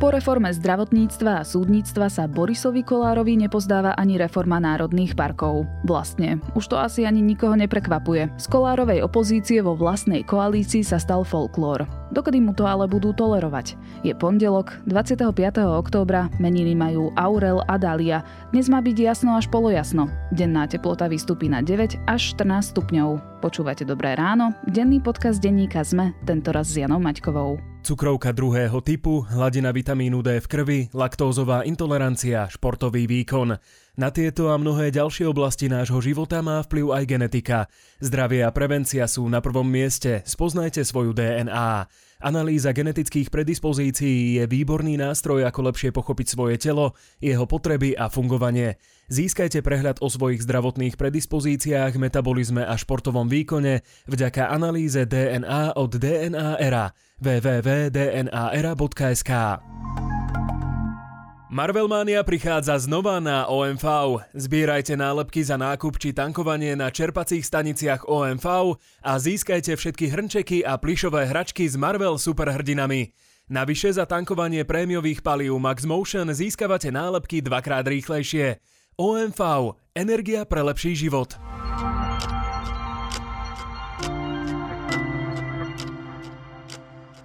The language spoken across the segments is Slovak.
Po reforme zdravotníctva a súdnictva sa Borisovi Kolárovi nepozdáva ani reforma národných parkov. Vlastne, už to asi ani nikoho neprekvapuje. Z Kolárovej opozície vo vlastnej koalícii sa stal folklór. Dokedy mu to ale budú tolerovať? Je pondelok, 25. októbra, meniny majú Aurel a Dalia. Dnes má byť jasno až polojasno. Denná teplota vystúpi na 9 až 14 stupňov. Počúvate Dobré ráno, denný podcast denníka ZME, tentoraz s Janou Maťkovou. Cukrovka druhého typu, hladina vitamínu D v krvi, laktózová intolerancia, športový výkon. Na tieto a mnohé ďalšie oblasti nášho života má vplyv aj genetika. Zdravie a prevencia sú na prvom mieste. Spoznajte svoju DNA. Analýza genetických predispozícií je výborný nástroj, ako lepšie pochopiť svoje telo, jeho potreby a fungovanie. Získajte prehľad o svojich zdravotných predispozíciách, metabolizme a športovom výkone vďaka analýze DNA od DNA Era www.dnaera.sk Marvelmania prichádza znova na OMV. Zbierajte nálepky za nákup či tankovanie na čerpacích staniciach OMV a získajte všetky hrnčeky a plišové hračky s Marvel superhrdinami. Navyše za tankovanie prémiových palív Max Motion získavate nálepky dvakrát rýchlejšie. OMV. Energia pre lepší život.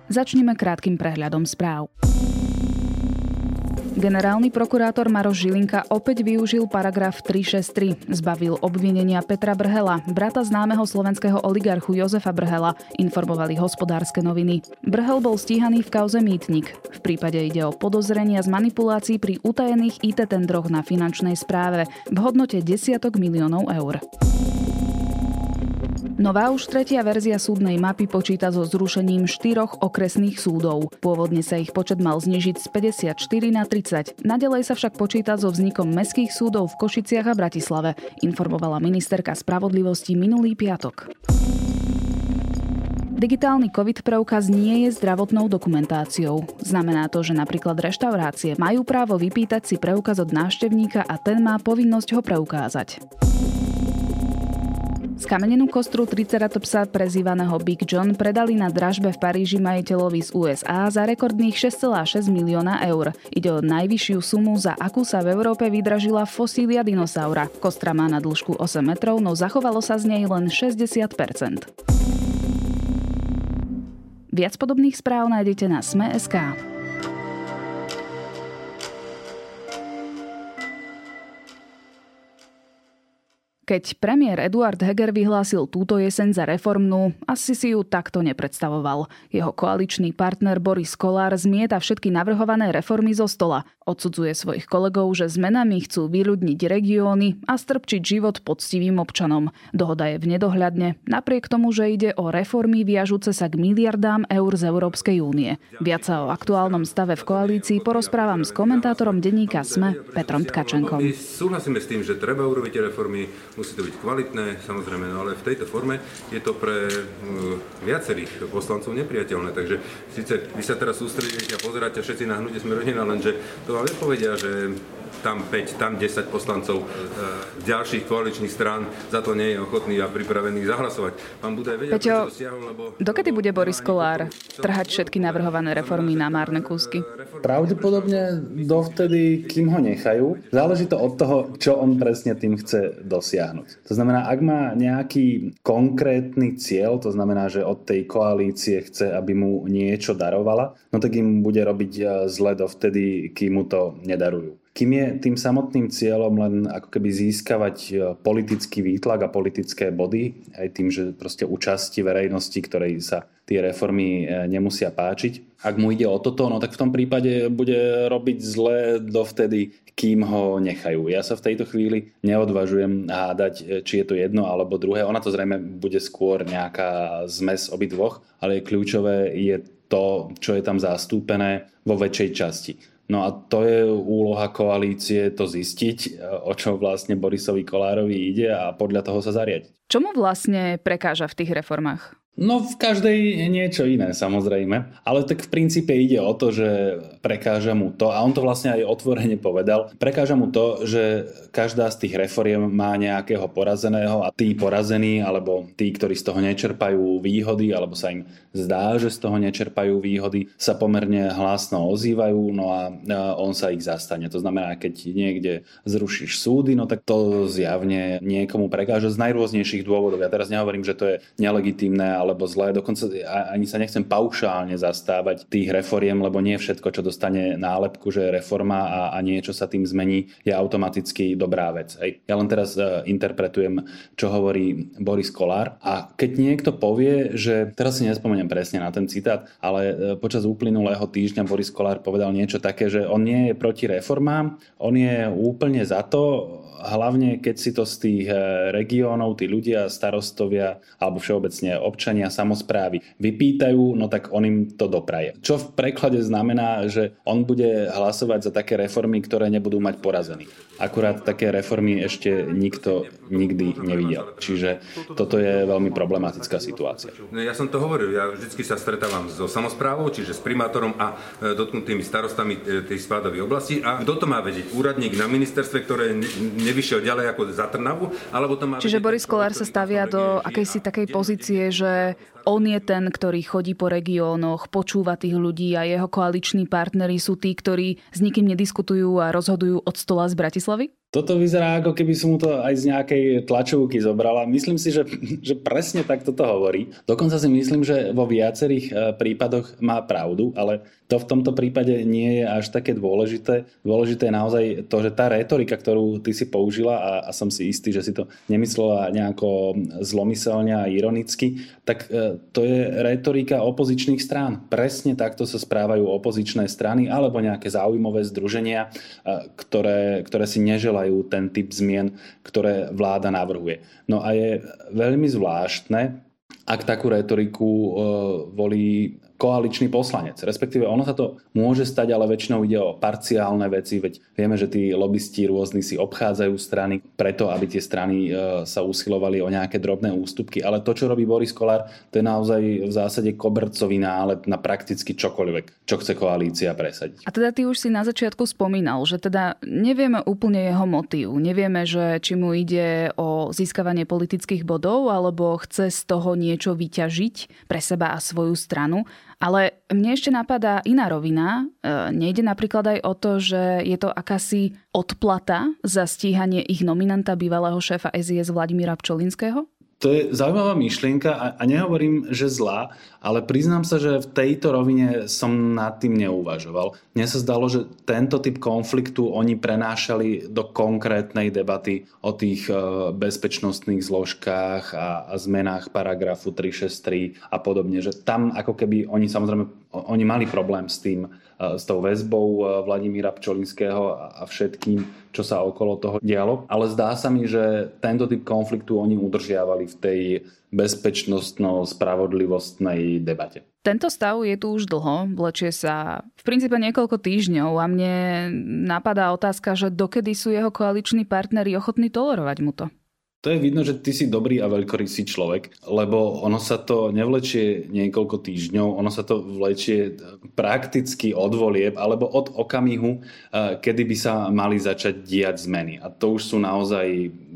Začneme krátkým prehľadom správ. Generálny prokurátor Maroš Žilinka opäť využil paragraf 363. Zbavil obvinenia Petra Brhela, brata známeho slovenského oligarchu Jozefa Brhela, informovali hospodárske noviny. Brhel bol stíhaný v kauze Mýtnik. V prípade ide o podozrenia z manipulácií pri utajených IT tendroch na finančnej správe v hodnote desiatok miliónov eur. Nová už tretia verzia súdnej mapy počíta so zrušením štyroch okresných súdov. Pôvodne sa ich počet mal znižiť z 54 na 30. Nadalej sa však počíta so vznikom mestských súdov v Košiciach a Bratislave, informovala ministerka spravodlivosti minulý piatok. Digitálny COVID preukaz nie je zdravotnou dokumentáciou. Znamená to, že napríklad reštaurácie majú právo vypýtať si preukaz od návštevníka a ten má povinnosť ho preukázať. Skamenenú kostru Triceratopsa prezývaného Big John predali na dražbe v Paríži majiteľovi z USA za rekordných 6,6 milióna eur. Ide o najvyššiu sumu, za akú sa v Európe vydražila fosília dinosaura. Kostra má na dĺžku 8 metrov, no zachovalo sa z nej len 60% Viac podobných správ nájdete na Sme.sk. Keď premiér Eduard Heger vyhlásil túto jeseň za reformnú, asi si ju takto nepredstavoval. Jeho koaličný partner Boris Kolár zmieta všetky navrhované reformy zo stola. Odsudzuje svojich kolegov, že zmenami chcú vyľudniť regióny a strpčiť život poctivým občanom. Dohoda je v nedohľadne, napriek tomu, že ide o reformy viažúce sa k miliardám eur z Európskej únie. Viac sa o aktuálnom stave v koalícii porozprávam s komentátorom denníka SME Petrom Tkačenkom. Súhlasíme s tým, že treba urobiť reformy, musí to byť kvalitné, samozrejme, no ale v tejto forme je to pre uh, viacerých poslancov nepriateľné. Takže síce vy sa teraz sústredíte a pozeráte všetci na hnutie sme rodina, lenže to vám nepovedia, že tam 5, tam 10 poslancov z ďalších koaličných strán za to nie je ochotný a pripravený zahlasovať. Pán Budaj vedia, Peťo, stiahol, lebo... dokedy bude Boris Kolár trhať všetky navrhované reformy na márne kúsky? Pravdepodobne dovtedy, kým ho nechajú. Záleží to od toho, čo on presne tým chce dosiahnuť. To znamená, ak má nejaký konkrétny cieľ, to znamená, že od tej koalície chce, aby mu niečo darovala, no tak im bude robiť eh, zle dovtedy, kým mu to nedarujú kým je tým samotným cieľom len ako keby získavať e, politický výtlak a politické body, aj tým, že proste účasti verejnosti, ktorej sa tie reformy e, nemusia páčiť. Ak mu ide o toto, no tak v tom prípade bude robiť zle dovtedy, kým ho nechajú. Ja sa v tejto chvíli neodvažujem hádať, e, či je to jedno alebo druhé. Ona to zrejme bude skôr nejaká zmes obidvoch, ale kľúčové je to, čo je tam zastúpené vo väčšej časti. No a to je úloha koalície to zistiť, o čo vlastne Borisovi Kolárovi ide a podľa toho sa zariadiť. Čomu vlastne prekáža v tých reformách? No v každej niečo iné samozrejme, ale tak v princípe ide o to, že prekáža mu to, a on to vlastne aj otvorene povedal, prekáža mu to, že každá z tých reforiem má nejakého porazeného a tí porazení, alebo tí, ktorí z toho nečerpajú výhody, alebo sa im zdá, že z toho nečerpajú výhody, sa pomerne hlásno ozývajú, no a on sa ich zastane. To znamená, keď niekde zrušíš súdy, no tak to zjavne niekomu prekáža z najrôznejších dôvodov. Ja teraz nehovorím, že to je nelegitímne alebo zlé. Dokonca ani sa nechcem paušálne zastávať tých reforiem, lebo nie všetko, čo dostane nálepku, že je reforma a, a niečo sa tým zmení, je automaticky dobrá vec. Hej. Ja len teraz uh, interpretujem, čo hovorí Boris Kolár. A keď niekto povie, že teraz si nespomeniem presne na ten citát, ale uh, počas uplynulého týždňa Boris Kolár povedal niečo také, že on nie je proti reformám, on je úplne za to, hlavne keď si to z tých eh, regiónov, tí ľudia, starostovia alebo všeobecne občania, samozprávy vypýtajú, no tak on im to dopraje. Čo v preklade znamená, že on bude hlasovať za také reformy, ktoré nebudú mať porazených. Akurát také reformy ešte nikto nikdy nevidel. Čiže toto je veľmi problematická situácia. No, ja som to hovoril, ja vždy sa stretávam so samozprávou, čiže s primátorom a e, dotknutými starostami e, tej spádovej oblasti. A kto to má vedieť? Úradník na ministerstve, ktoré nevyšiel ďalej ako za Trnavu? Alebo to má Čiže Boris Kolár sa stavia do akejsi takej pozície, že on je ten, ktorý chodí po regiónoch, počúva tých ľudí a jeho koaliční partnery sú tí, ktorí s nikým nediskutujú a rozhodujú od stola z Bratislavy? Toto vyzerá ako keby som mu to aj z nejakej tlačovky zobrala. Myslím si, že, že presne tak toto hovorí. Dokonca si myslím, že vo viacerých e, prípadoch má pravdu, ale to v tomto prípade nie je až také dôležité. Dôležité je naozaj to, že tá retorika, ktorú ty si použila a, a som si istý, že si to nemyslela nejako zlomyselne a ironicky, tak e, to je retorika opozičných strán. Presne takto sa správajú opozičné strany alebo nejaké záujmové združenia, e, ktoré, ktoré si neželajú majú ten typ zmien, ktoré vláda navrhuje. No a je veľmi zvláštne, ak takú retoriku e, volí koaličný poslanec. Respektíve ono sa to môže stať, ale väčšinou ide o parciálne veci, veď vieme, že tí lobbysti rôzni si obchádzajú strany preto, aby tie strany e, sa usilovali o nejaké drobné ústupky. Ale to, čo robí Boris Kolár, to je naozaj v zásade kobercový nálet na prakticky čokoľvek, čo chce koalícia presadiť. A teda ty už si na začiatku spomínal, že teda nevieme úplne jeho motív. Nevieme, že či mu ide o získavanie politických bodov, alebo chce z toho niečo vyťažiť pre seba a svoju stranu. Ale mne ešte napadá iná rovina. E, nejde napríklad aj o to, že je to akási odplata za stíhanie ich nominanta bývalého šéfa SIS Vladimíra Pčolinského? To je zaujímavá myšlienka a, a nehovorím, že zlá, ale priznám sa, že v tejto rovine som nad tým neuvažoval. Mne sa zdalo, že tento typ konfliktu oni prenášali do konkrétnej debaty o tých e, bezpečnostných zložkách a, a zmenách paragrafu 363 a podobne. Že tam ako keby oni samozrejme oni mali problém s tým, e, s tou väzbou e, Vladimíra Pčolinského a všetkým, čo sa okolo toho dialo. Ale zdá sa mi, že tento typ konfliktu oni udržiavali v tej bezpečnostno-spravodlivostnej debate. Tento stav je tu už dlho, vlečie sa v princípe niekoľko týždňov a mne napadá otázka, že dokedy sú jeho koaliční partnery ochotní tolerovať mu to? To je vidno, že ty si dobrý a veľkorysý človek, lebo ono sa to nevlečie niekoľko týždňov, ono sa to vlečie prakticky od volieb alebo od okamihu, eh, kedy by sa mali začať diať zmeny. A to už sú naozaj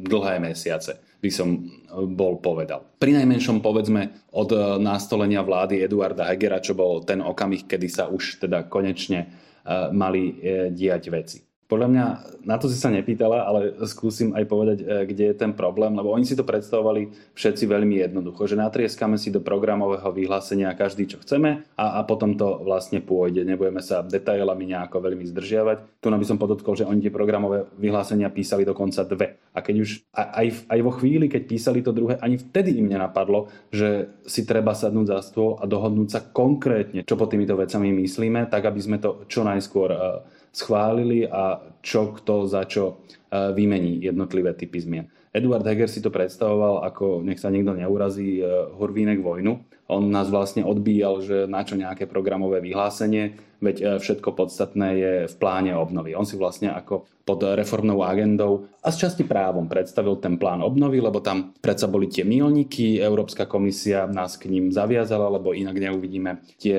dlhé mesiace, by som eh, bol povedal. Pri najmenšom povedzme od eh, nastolenia vlády Eduarda Hegera, čo bol ten okamih, kedy sa už teda konečne mali diať veci. Podľa mňa, na to si sa nepýtala, ale skúsim aj povedať, e, kde je ten problém, lebo oni si to predstavovali všetci veľmi jednoducho, že natrieskame si do programového vyhlásenia každý, čo chceme a, a potom to vlastne pôjde. Nebudeme sa detailami nejako veľmi zdržiavať. Tu by som podotkol, že oni tie programové vyhlásenia písali dokonca dve. A keď už aj, aj vo chvíli, keď písali to druhé, ani vtedy im nenapadlo, že si treba sadnúť za stôl a dohodnúť sa konkrétne, čo pod týmito vecami myslíme, tak aby sme to čo najskôr e, schválili a čo kto za čo e, vymení jednotlivé typy zmien. Eduard Heger si to predstavoval ako, nech sa nikto neurazí, Horvínek vojnu. On nás vlastne odbíjal, že na čo nejaké programové vyhlásenie, veď e, všetko podstatné je v pláne obnovy. On si vlastne ako pod reformnou agendou a z časti právom predstavil ten plán obnovy, lebo tam predsa boli tie milníky, Európska komisia nás k ním zaviazala, lebo inak neuvidíme tie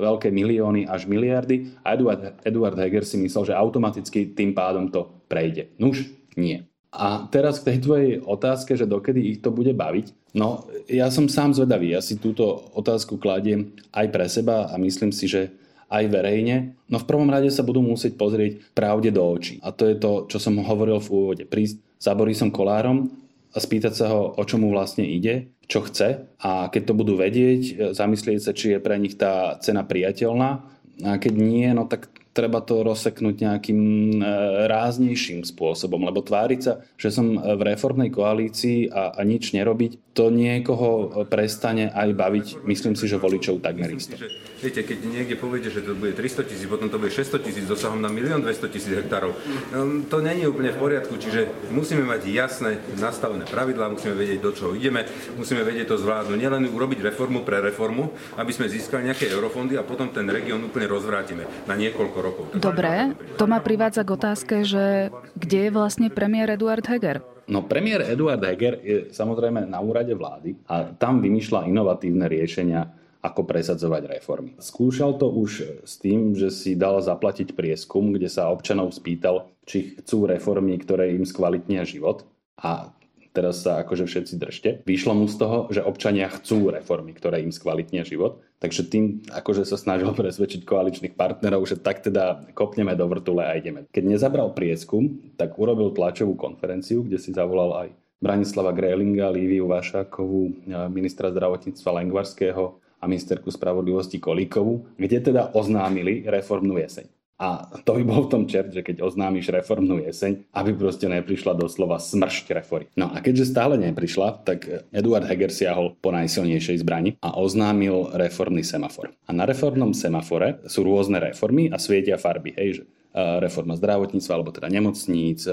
veľké milióny až miliardy a Eduard, Eduard Heger si myslel, že automaticky tým pádom to prejde. Nuž, nie. A teraz k tej tvojej otázke, že dokedy ich to bude baviť. No, ja som sám zvedavý. Ja si túto otázku kladiem aj pre seba a myslím si, že aj verejne. No v prvom rade sa budú musieť pozrieť pravde do očí. A to je to, čo som hovoril v úvode. Prísť za Borisom Kolárom a spýtať sa ho, o čomu vlastne ide, čo chce a keď to budú vedieť, zamyslieť sa, či je pre nich tá cena priateľná a keď nie, no tak treba to rozseknúť nejakým e, ráznejším spôsobom, lebo tváriť sa, že som v reformnej koalícii a, a nič nerobiť, to niekoho prestane aj baviť, myslím si, že voličov takmer isto. Viete, keď niekde poviete, že to bude 300 tisíc, potom to bude 600 tisíc, dosahom na 1 200 tisíc hektárov, no, to není úplne v poriadku, čiže musíme mať jasné nastavené pravidlá, musíme vedieť, do čoho ideme, musíme vedieť to zvládnuť, nielen urobiť reformu pre reformu, aby sme získali nejaké eurofondy a potom ten región úplne rozvrátime na niekoľko rokov. Dobre, to ma privádza k otázke, že kde je vlastne premiér Eduard Heger? No premiér Eduard Heger je samozrejme na úrade vlády a tam vymýšľa inovatívne riešenia, ako presadzovať reformy. Skúšal to už s tým, že si dal zaplatiť prieskum, kde sa občanov spýtal, či chcú reformy, ktoré im skvalitnia život. A teraz sa akože všetci držte. Vyšlo mu z toho, že občania chcú reformy, ktoré im skvalitnia život. Takže tým akože sa snažil presvedčiť koaličných partnerov, že tak teda kopneme do vrtule a ideme. Keď nezabral prieskum, tak urobil tlačovú konferenciu, kde si zavolal aj Branislava Grélinga, Líviu Vašákovú, ministra zdravotníctva Lengvarského a ministerku spravodlivosti Kolíkovú, kde teda oznámili reformnú jeseň. A to by bol v tom čert, že keď oznámiš reformnú jeseň, aby proste neprišla doslova smršť reformy. No a keďže stále neprišla, tak Eduard Heger siahol po najsilnejšej zbrani a oznámil reformný semafor. A na reformnom semafore sú rôzne reformy a svietia farby. Hej, že reforma zdravotníctva, alebo teda nemocníc,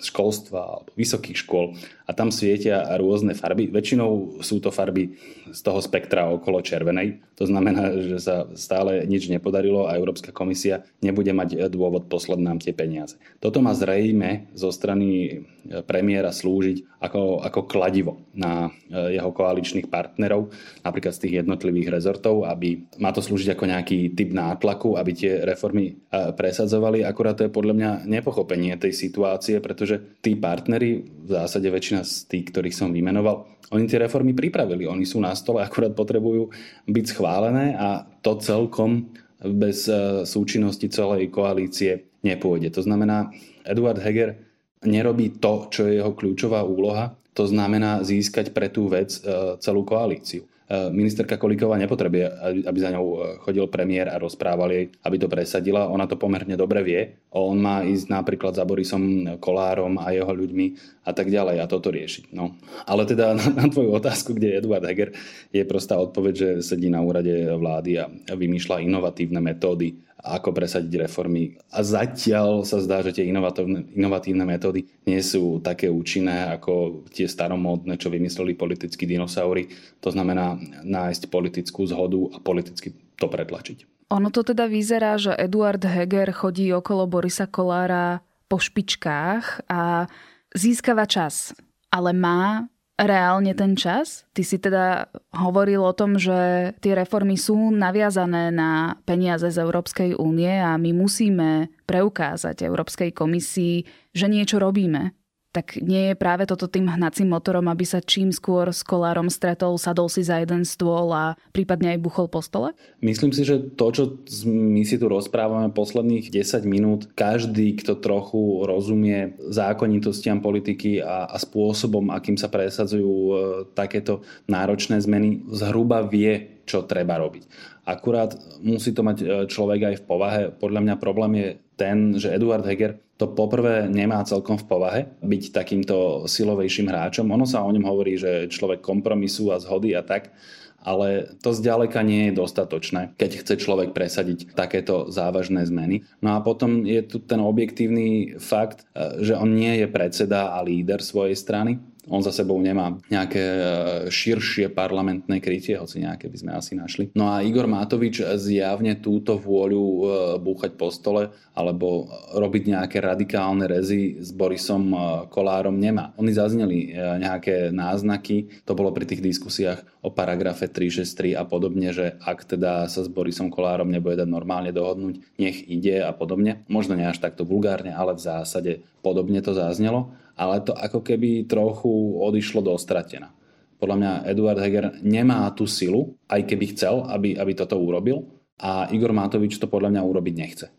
školstva alebo vysokých škôl a tam svietia rôzne farby. Väčšinou sú to farby z toho spektra okolo červenej. To znamená, že sa stále nič nepodarilo a Európska komisia nebude mať dôvod poslať nám tie peniaze. Toto má zrejme zo strany premiéra slúžiť ako, ako kladivo na jeho koaličných partnerov, napríklad z tých jednotlivých rezortov, aby má to slúžiť ako nejaký typ nátlaku, aby tie reformy presadzovali. Akurát to je podľa mňa nepochopenie tej situácie, pretože pretože tí partnery, v zásade väčšina z tých, ktorých som vymenoval, oni tie reformy pripravili, oni sú na stole, akurát potrebujú byť schválené a to celkom bez e, súčinnosti celej koalície nepôjde. To znamená, Eduard Heger nerobí to, čo je jeho kľúčová úloha, to znamená získať pre tú vec e, celú koalíciu. E, ministerka Kolíková nepotrebuje, aby za ňou e, chodil premiér a rozprával jej, aby to presadila. Ona to pomerne dobre vie. On má ísť napríklad za Borisom Kolárom a jeho ľuďmi a tak ďalej a toto riešiť. No. Ale teda na, na tvoju otázku, kde je Eduard Heger, je prostá odpoveď, že sedí na úrade vlády a vymýšľa inovatívne metódy ako presadiť reformy. A zatiaľ sa zdá, že tie inovatívne, inovatívne metódy nie sú také účinné ako tie staromódne, čo vymysleli politickí dinosaury. To znamená nájsť politickú zhodu a politicky to pretlačiť. Ono to teda vyzerá, že Eduard Heger chodí okolo Borisa Kolára po špičkách a získava čas. Ale má reálne ten čas? Ty si teda hovoril o tom, že tie reformy sú naviazané na peniaze z Európskej únie a my musíme preukázať Európskej komisii, že niečo robíme tak nie je práve toto tým hnacím motorom, aby sa čím skôr s kolárom stretol, sadol si za jeden stôl a prípadne aj buchol po stole? Myslím si, že to, čo my si tu rozprávame posledných 10 minút, každý, kto trochu rozumie zákonitostiam politiky a, a spôsobom, akým sa presadzujú e, takéto náročné zmeny, zhruba vie, čo treba robiť. Akurát musí to mať e, človek aj v povahe. Podľa mňa problém je ten, že Eduard Heger to poprvé nemá celkom v povahe byť takýmto silovejším hráčom. Ono sa o ňom hovorí, že človek kompromisu a zhody a tak, ale to zďaleka nie je dostatočné, keď chce človek presadiť takéto závažné zmeny. No a potom je tu ten objektívny fakt, e, že on nie je predseda a líder svojej strany, on za sebou nemá nejaké e, širšie parlamentné krytie, hoci nejaké by sme asi našli. No a Igor Matovič zjavne túto vôľu e, búchať po stole alebo robiť nejaké radikálne rezy s Borisom e, Kolárom nemá. Oni zazneli nejaké náznaky, to bolo pri tých diskusiách o paragrafe 363 a podobne, že ak teda sa s Borisom Kolárom nebude dať normálne dohodnúť, nech ide a podobne. Možno nie až takto vulgárne, ale v zásade podobne to zaznelo ale to ako keby trochu odišlo do stratena. Podľa mňa Eduard Heger nemá tú silu, aj keby chcel, aby, aby toto urobil a Igor Matovič to podľa mňa urobiť nechce. E,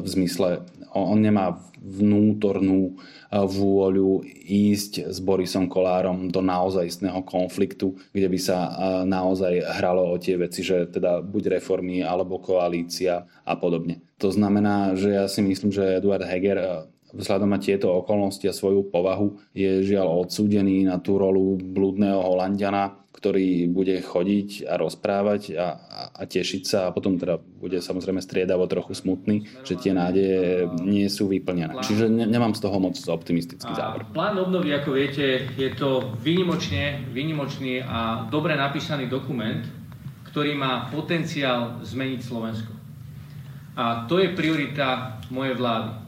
v zmysle, on nemá vnútornú e, vôľu ísť s Borisom Kolárom do naozajstného konfliktu, kde by sa e, naozaj hralo o tie veci, že teda buď reformy alebo koalícia a podobne. To znamená, že ja si myslím, že Eduard Heger vzhľadom na tieto okolnosti a svoju povahu je žiaľ odsúdený na tú rolu blúdneho Holandiana, ktorý bude chodiť a rozprávať a, a, a tešiť sa a potom teda bude samozrejme striedavo trochu smutný, že tie nádeje nie sú vyplnené. Plán. Čiže ne, nemám z toho moc optimistický záver. Plán obnovy, ako viete, je to výnimočne, výnimočný a dobre napísaný dokument, ktorý má potenciál zmeniť Slovensko. A to je priorita mojej vlády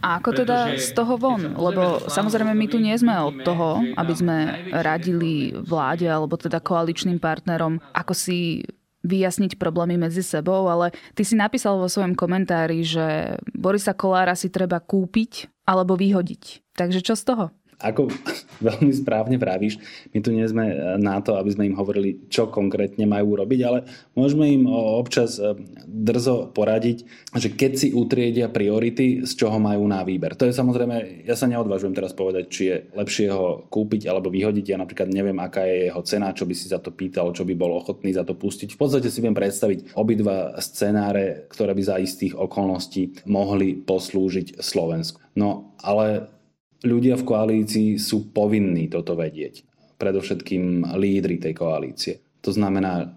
a ako teda z toho von? Lebo samozrejme my tu nie sme od toho, aby sme radili vláde alebo teda koaličným partnerom, ako si vyjasniť problémy medzi sebou, ale ty si napísal vo svojom komentári, že Borisa Kolára si treba kúpiť alebo vyhodiť. Takže čo z toho? Ako veľmi správne vravíš, my tu nie sme e, na to, aby sme im hovorili, čo konkrétne majú robiť, ale môžeme im občas e, drzo poradiť, že keď si utriedia priority, z čoho majú na výber. To je samozrejme, ja sa neodvážujem teraz povedať, či je lepšie ho kúpiť alebo vyhodiť. Ja napríklad neviem, aká je jeho cena, čo by si za to pýtal, čo by bol ochotný za to pustiť. V podstate si viem predstaviť obidva scenáre, ktoré by za istých okolností mohli poslúžiť Slovensku. No ale ľudia v koalícii sú povinní toto vedieť. Predovšetkým lídry tej koalície. To znamená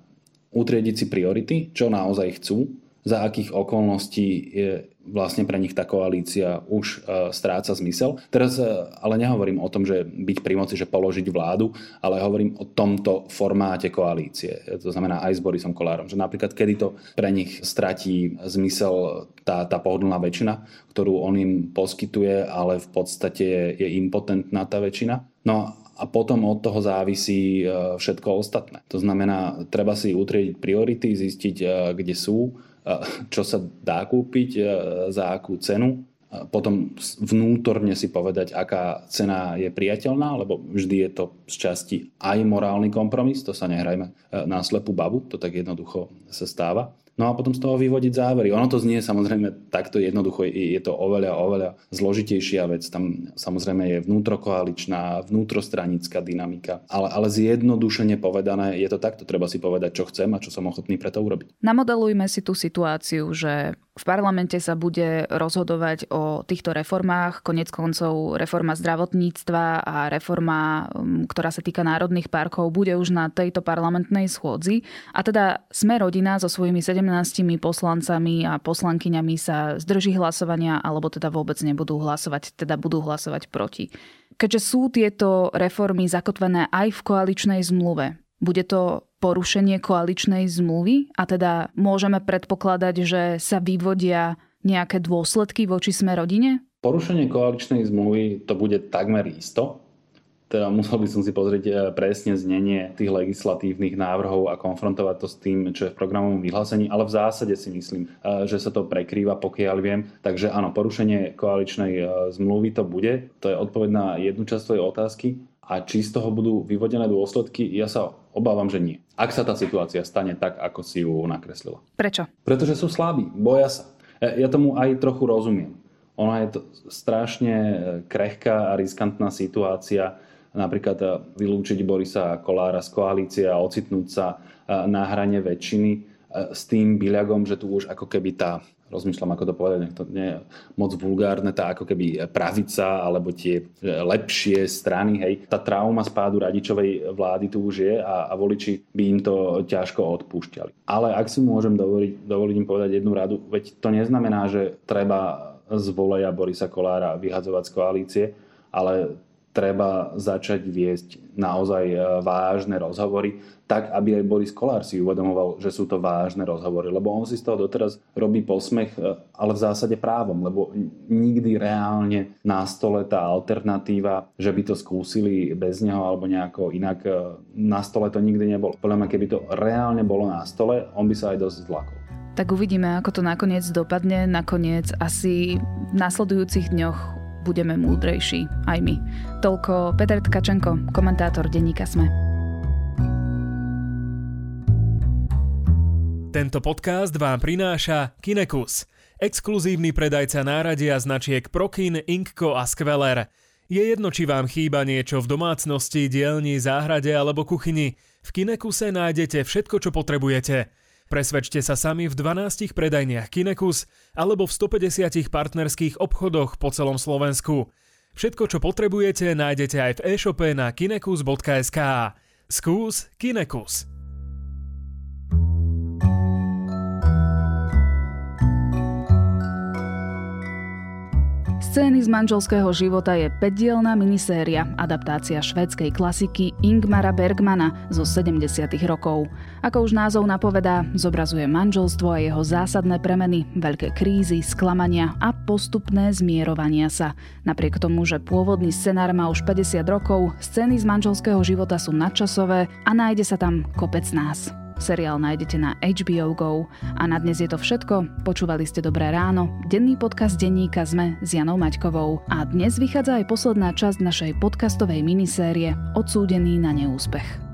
utriediť si priority, čo naozaj chcú, za akých okolností je vlastne pre nich tá koalícia už e, stráca zmysel. Teraz e, ale nehovorím o tom, že byť pri moci, že položiť vládu, ale hovorím o tomto formáte koalície. To znamená aj s Borisom Kolárom. Že napríklad, kedy to pre nich stratí zmysel tá, tá pohodlná väčšina, ktorú on im poskytuje, ale v podstate je, impotentná tá väčšina. No a potom od toho závisí e, všetko ostatné. To znamená, treba si utriediť priority, zistiť, kde sú, čo sa dá kúpiť, e, za akú cenu. Potom vnútorne si povedať, aká cena je priateľná, lebo vždy je to z časti aj morálny kompromis, to sa nehrajme e, na slepú babu, to tak jednoducho sa stáva. No a potom z toho vyvodiť závery. Ono to znie samozrejme takto jednoducho, je to oveľa, oveľa zložitejšia vec. Tam samozrejme je vnútrokoaličná, vnútrostranická dynamika. Ale, ale zjednodušene povedané, je to takto. Treba si povedať, čo chcem a čo som ochotný pre to urobiť. Namodelujme si tú situáciu, že v parlamente sa bude rozhodovať o týchto reformách, konec koncov reforma zdravotníctva a reforma, ktorá sa týka národných parkov, bude už na tejto parlamentnej schôdzi. A teda sme rodina so svojimi 17 poslancami a poslankyňami sa zdrží hlasovania, alebo teda vôbec nebudú hlasovať, teda budú hlasovať proti. Keďže sú tieto reformy zakotvené aj v koaličnej zmluve, bude to porušenie koaličnej zmluvy a teda môžeme predpokladať, že sa vyvodia nejaké dôsledky voči sme rodine? Porušenie koaličnej zmluvy to bude takmer isto. Teda musel by som si pozrieť eh, presne znenie tých legislatívnych návrhov a konfrontovať to s tým, čo je v programovom vyhlásení, ale v zásade si myslím, eh, že sa to prekrýva, pokiaľ viem. Takže áno, porušenie koaličnej eh, zmluvy to bude. To je odpoveď na jednu časť tvojej otázky. A či z toho budú vyvodené dôsledky, ja sa obávam, že nie. Ak sa tá situácia stane tak, ako si ju nakreslila. Prečo? Pretože sú slabí, boja sa. Ja tomu aj trochu rozumiem. Ona je to strašne e, krehká a riskantná situácia. Napríklad e, vylúčiť Borisa Kolára z koalície a ocitnúť sa e, na hrane väčšiny s tým byľagom, že tu už ako keby tá rozmýšľam, ako to povedať, nech to nie je moc vulgárne, tá ako keby pravica alebo tie lepšie strany, hej. Tá trauma spádu radičovej vlády tu už je a, a voliči by im to ťažko odpúšťali. Ale ak si môžem dovoliť, dovoliť im povedať jednu radu, veď to neznamená, že treba z voleja Borisa Kolára vyhadzovať z koalície, ale treba začať viesť naozaj e, vážne rozhovory, tak aby aj Boris Kolár si uvedomoval, že sú to vážne rozhovory, lebo on si z toho doteraz robí posmech, e, ale v zásade právom, lebo nikdy reálne na stole tá alternatíva, že by to skúsili bez neho alebo nejako inak, e, na stole to nikdy nebolo. Podľa mňa, keby to reálne bolo na stole, on by sa aj dosť zlakol. Tak uvidíme, ako to nakoniec dopadne. Nakoniec asi v nasledujúcich dňoch budeme múdrejší aj my. Toľko Peter Tkačenko, komentátor denníka Sme. Tento podcast vám prináša Kinekus, exkluzívny predajca náradia značiek Prokin, Inkko a Skveler. Je jedno, či vám chýba niečo v domácnosti, dielni, záhrade alebo kuchyni. V Kinekuse nájdete všetko, čo potrebujete – Presvedčte sa sami v 12 predajniach Kinekus alebo v 150 partnerských obchodoch po celom Slovensku. Všetko, čo potrebujete, nájdete aj v e-shope na kinekus.sk. Skús Kinekus. Scény z manželského života je 5-dielná miniséria, adaptácia švedskej klasiky Ingmara Bergmana zo 70. rokov. Ako už názov napovedá, zobrazuje manželstvo a jeho zásadné premeny, veľké krízy, sklamania a postupné zmierovania sa. Napriek tomu, že pôvodný scenár má už 50 rokov, scény z manželského života sú nadčasové a nájde sa tam kopec nás. Seriál nájdete na HBO GO. A na dnes je to všetko. Počúvali ste Dobré ráno, denný podcast denníka ZME s Janou Maťkovou. A dnes vychádza aj posledná časť našej podcastovej minisérie Odsúdený na neúspech.